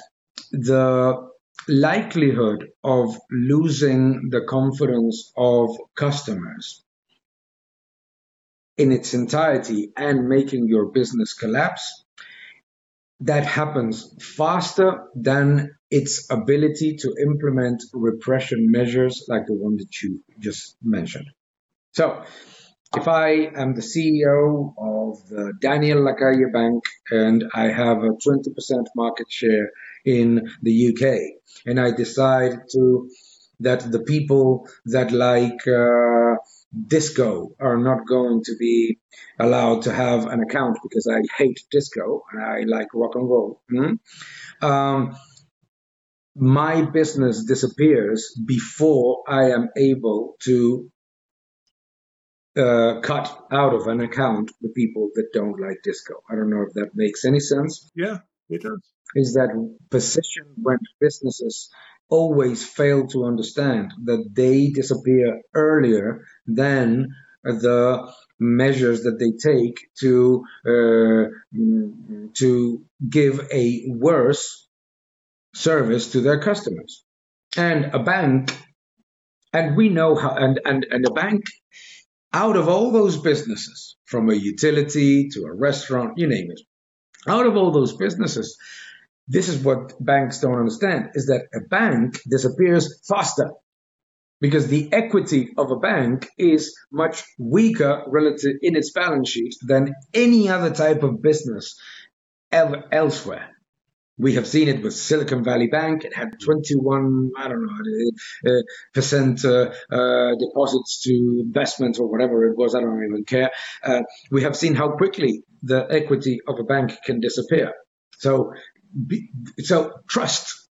the likelihood of losing the confidence of customers in its entirety and making your business collapse that happens faster than its ability to implement repression measures like the one that you just mentioned. So, if I am the CEO of the Daniel Lacalle Bank and I have a 20% market share in the UK, and I decide to that the people that like uh, disco are not going to be allowed to have an account because I hate disco and I like rock and roll. Mm-hmm. Um, my business disappears before I am able to uh, cut out of an account the people that don't like disco. I don't know if that makes any sense. Yeah, it does. Is that position when businesses always fail to understand that they disappear earlier than the measures that they take to uh, to give a worse service to their customers. And a bank, and we know how, and, and, and a bank, out of all those businesses, from a utility to a restaurant, you name it, out of all those businesses, this is what banks don't understand is that a bank disappears faster because the equity of a bank is much weaker relative in its balance sheet than any other type of business elsewhere. We have seen it with Silicon Valley Bank. It had 21, I don't know, uh, percent uh, uh, deposits to investments or whatever it was. I don't even care. Uh, we have seen how quickly the equity of a bank can disappear. So, so trust,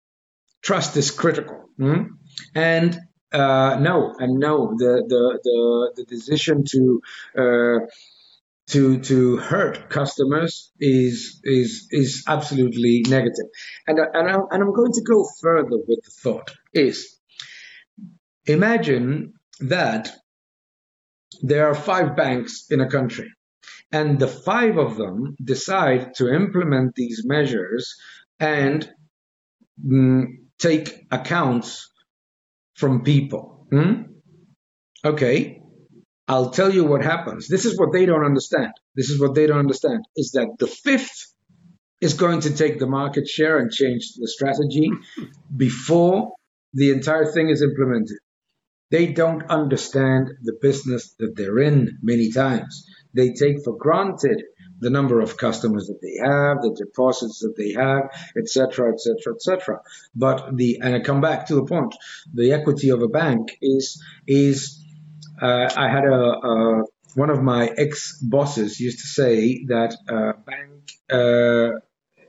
trust is critical. Mm-hmm. And uh, no, and no, the the the, the decision to uh, to to hurt customers is is is absolutely negative. And and, I, and I'm going to go further with the thought is imagine that there are five banks in a country and the five of them decide to implement these measures and mm, take accounts from people. Hmm? Okay, I'll tell you what happens. This is what they don't understand. This is what they don't understand is that the fifth is going to take the market share and change the strategy before the entire thing is implemented. They don't understand the business that they're in many times. They take for granted the number of customers that they have, the deposits that they have, etc., etc., etc. But the and I come back to the point: the equity of a bank is is uh, I had a, a, one of my ex bosses used to say that uh, bank uh,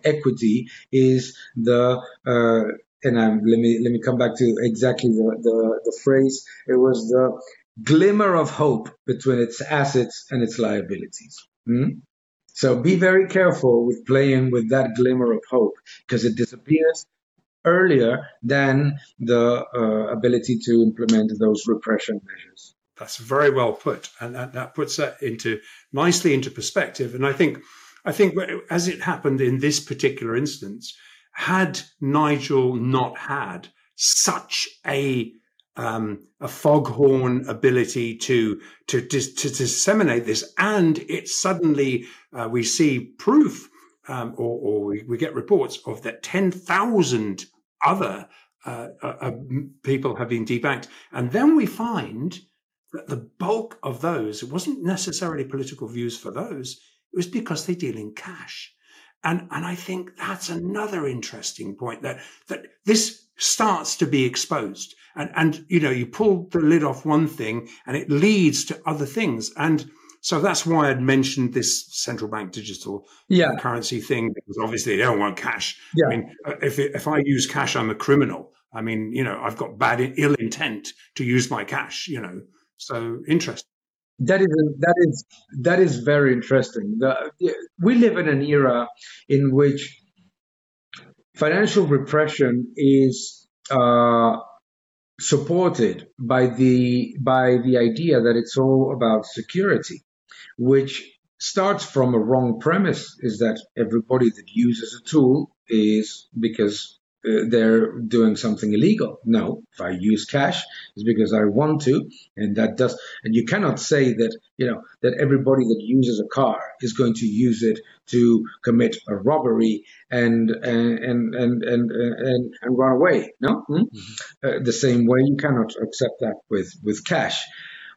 equity is the uh, and I'm, let me let me come back to exactly the, the, the phrase. It was the glimmer of hope between its assets and its liabilities. Hmm? So be very careful with playing with that glimmer of hope because it disappears earlier than the uh, ability to implement those repression measures. That's very well put, and that, that puts that into nicely into perspective. And I think, I think as it happened in this particular instance, had Nigel not had such a um, a foghorn ability to, to to to disseminate this, and it suddenly uh, we see proof, um, or, or we, we, get reports of that ten thousand other uh, uh, uh people have been debanked, and then we find the bulk of those, it wasn't necessarily political views for those, it was because they deal in cash. And, and I think that's another interesting point that, that this starts to be exposed. And, and, you know, you pull the lid off one thing and it leads to other things. And so that's why I'd mentioned this central bank digital yeah. currency thing, because obviously they don't want cash. Yeah. I mean, uh, if, if I use cash, I'm a criminal. I mean, you know, I've got bad, ill intent to use my cash, you know. So interesting. That is that is that is very interesting. The, we live in an era in which financial repression is uh, supported by the by the idea that it's all about security, which starts from a wrong premise: is that everybody that uses a tool is because uh, they're doing something illegal. No, if I use cash, it's because I want to, and that does. And you cannot say that you know that everybody that uses a car is going to use it to commit a robbery and and and and and and, and run away. No, hmm? mm-hmm. uh, the same way you cannot accept that with with cash.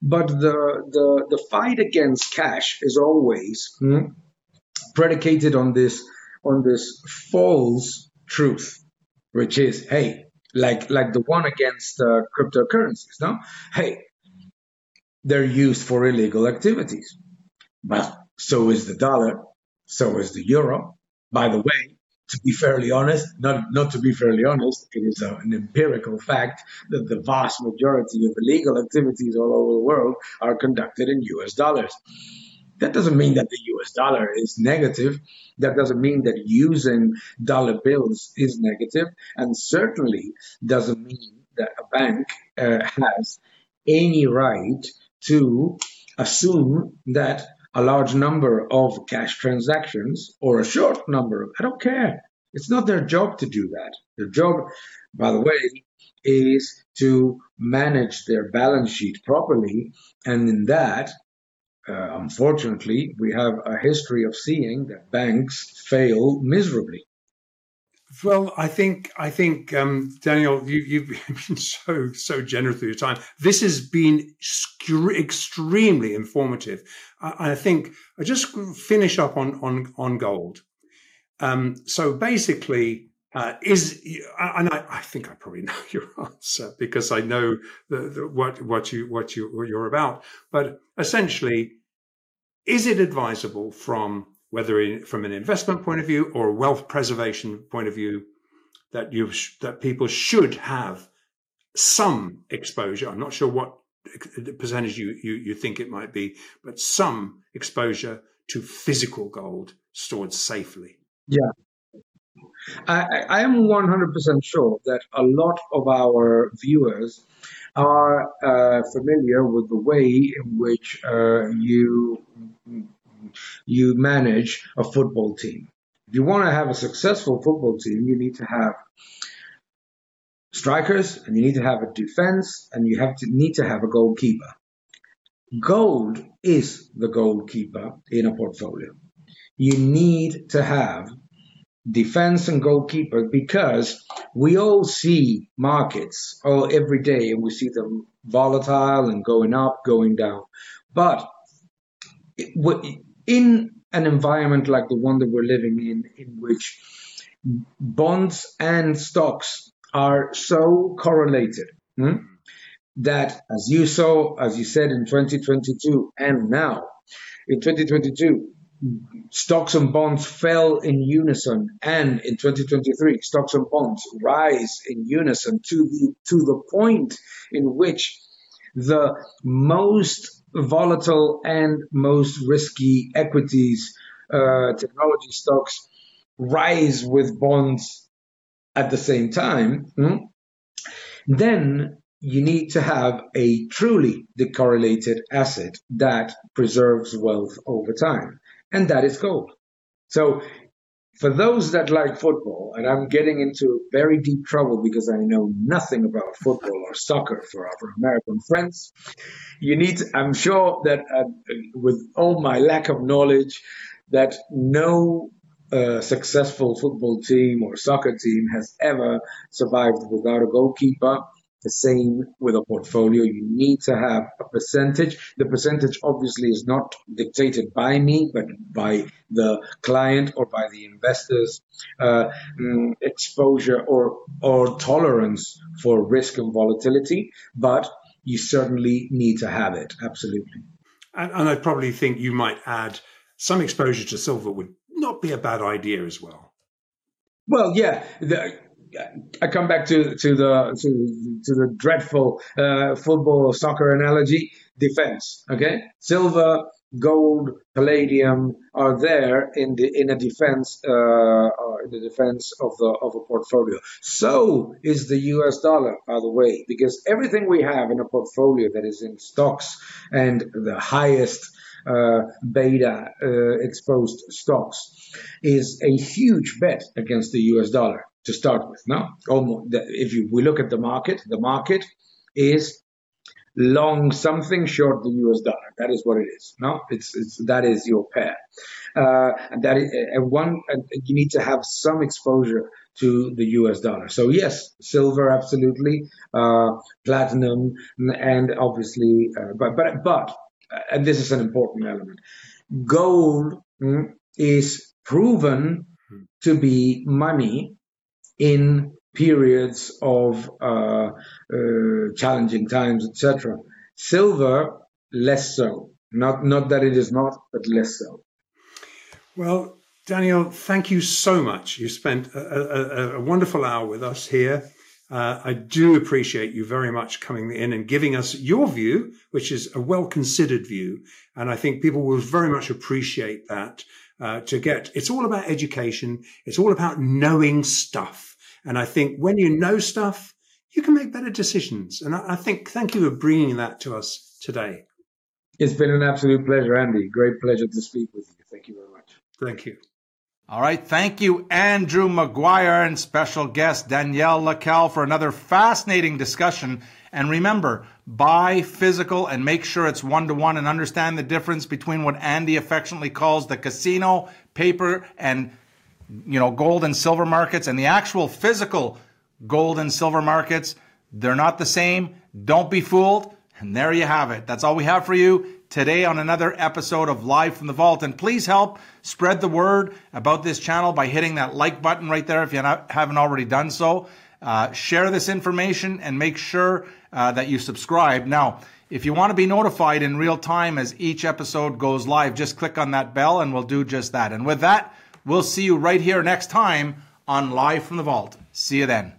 But the the the fight against cash is always hmm, predicated on this on this false truth which is, hey, like like the one against uh, cryptocurrencies, no? Hey, they're used for illegal activities. But so is the dollar, so is the euro. By the way, to be fairly honest, not not to be fairly honest, it is a, an empirical fact that the vast majority of illegal activities all over the world are conducted in US dollars. That doesn't mean that the US dollar is negative. That doesn't mean that using dollar bills is negative. negative, and certainly doesn't mean that a bank uh, has any right to assume that a large number of cash transactions or a short number I don't care. It's not their job to do that. Their job, by the way, is to manage their balance sheet properly. And in that, uh, unfortunately, we have a history of seeing that banks fail miserably. Well, I think I think um, Daniel, you, have [laughs] been so so generous with your time. This has been extremely informative. I, I, think I just finish up on on on gold. Um, so basically, uh, is and I, I, think I probably [laughs] know your answer because I know the, the, what what you what you what you're about. But essentially, is it advisable from whether in, from an investment point of view or a wealth preservation point of view that you that people should have some exposure? I'm not sure what percentage you, you you think it might be, but some exposure to physical gold stored safely. Yeah. I, I am 100% sure that a lot of our viewers are uh, familiar with the way in which uh, you you manage a football team. If you want to have a successful football team, you need to have strikers and you need to have a defense and you have to need to have a goalkeeper. Gold is the goalkeeper in a portfolio. You need to have defense and goalkeeper because we all see markets all every day and we see them volatile and going up, going down. But in an environment like the one that we're living in, in which bonds and stocks are so correlated hmm, that, as you saw, as you said in 2022 and now, in 2022, stocks and bonds fell in unison, and in 2023, stocks and bonds rise in unison to the to the point in which the most volatile and most risky equities, uh, technology stocks, rise with bonds at the same time. Hmm? Then you need to have a truly decorrelated asset that preserves wealth over time and that is gold. So for those that like football, and I'm getting into very deep trouble because I know nothing about football or soccer for our American friends, you need, to, I'm sure that uh, with all my lack of knowledge, that no uh, successful football team or soccer team has ever survived without a goalkeeper the same with a portfolio. You need to have a percentage. The percentage obviously is not dictated by me, but by the client or by the investors' uh, mm, exposure or or tolerance for risk and volatility. But you certainly need to have it. Absolutely. And, and I probably think you might add some exposure to silver would not be a bad idea as well. Well, yeah. The, I come back to to the to, to the dreadful uh, football or soccer analogy. Defense, okay? Silver, gold, palladium are there in the in a defense uh, in the defense of the of a portfolio. So is the U.S. dollar, by the way, because everything we have in a portfolio that is in stocks and the highest uh, beta uh, exposed stocks is a huge bet against the US dollar. To start with. No, almost. If you, we look at the market, the market is long something short the US dollar. That is what it is. No, it's, it's that is your pair. Uh, and that is, and one, and you need to have some exposure to the US dollar. So yes, silver, absolutely, uh, platinum, and obviously, uh, but, but, but, and this is an important element. Gold mm, is proven to be money in periods of uh, uh, challenging times, etc. Silver, less so. Not not that it is not, but less so. Well, Daniel, thank you so much. You spent a, a, a wonderful hour with us here. Uh, I do appreciate you very much coming in and giving us your view, which is a well considered view. And I think people will very much appreciate that. Uh, to get, it's all about education. It's all about knowing stuff. And I think when you know stuff, you can make better decisions. And I, I think, thank you for bringing that to us today. It's been an absolute pleasure, Andy. Great pleasure to speak with you. Thank you very much. Thank you. All right. Thank you, Andrew Maguire and special guest Daniel Lacalle for another fascinating discussion. And remember, buy physical and make sure it's one to one and understand the difference between what Andy affectionately calls the casino, paper, and you know, gold and silver markets and the actual physical gold and silver markets, they're not the same. Don't be fooled. And there you have it. That's all we have for you today on another episode of Live from the Vault. And please help spread the word about this channel by hitting that like button right there if you haven't already done so. Uh, share this information and make sure uh, that you subscribe. Now, if you want to be notified in real time as each episode goes live, just click on that bell and we'll do just that. And with that, We'll see you right here next time on Live from the Vault. See you then.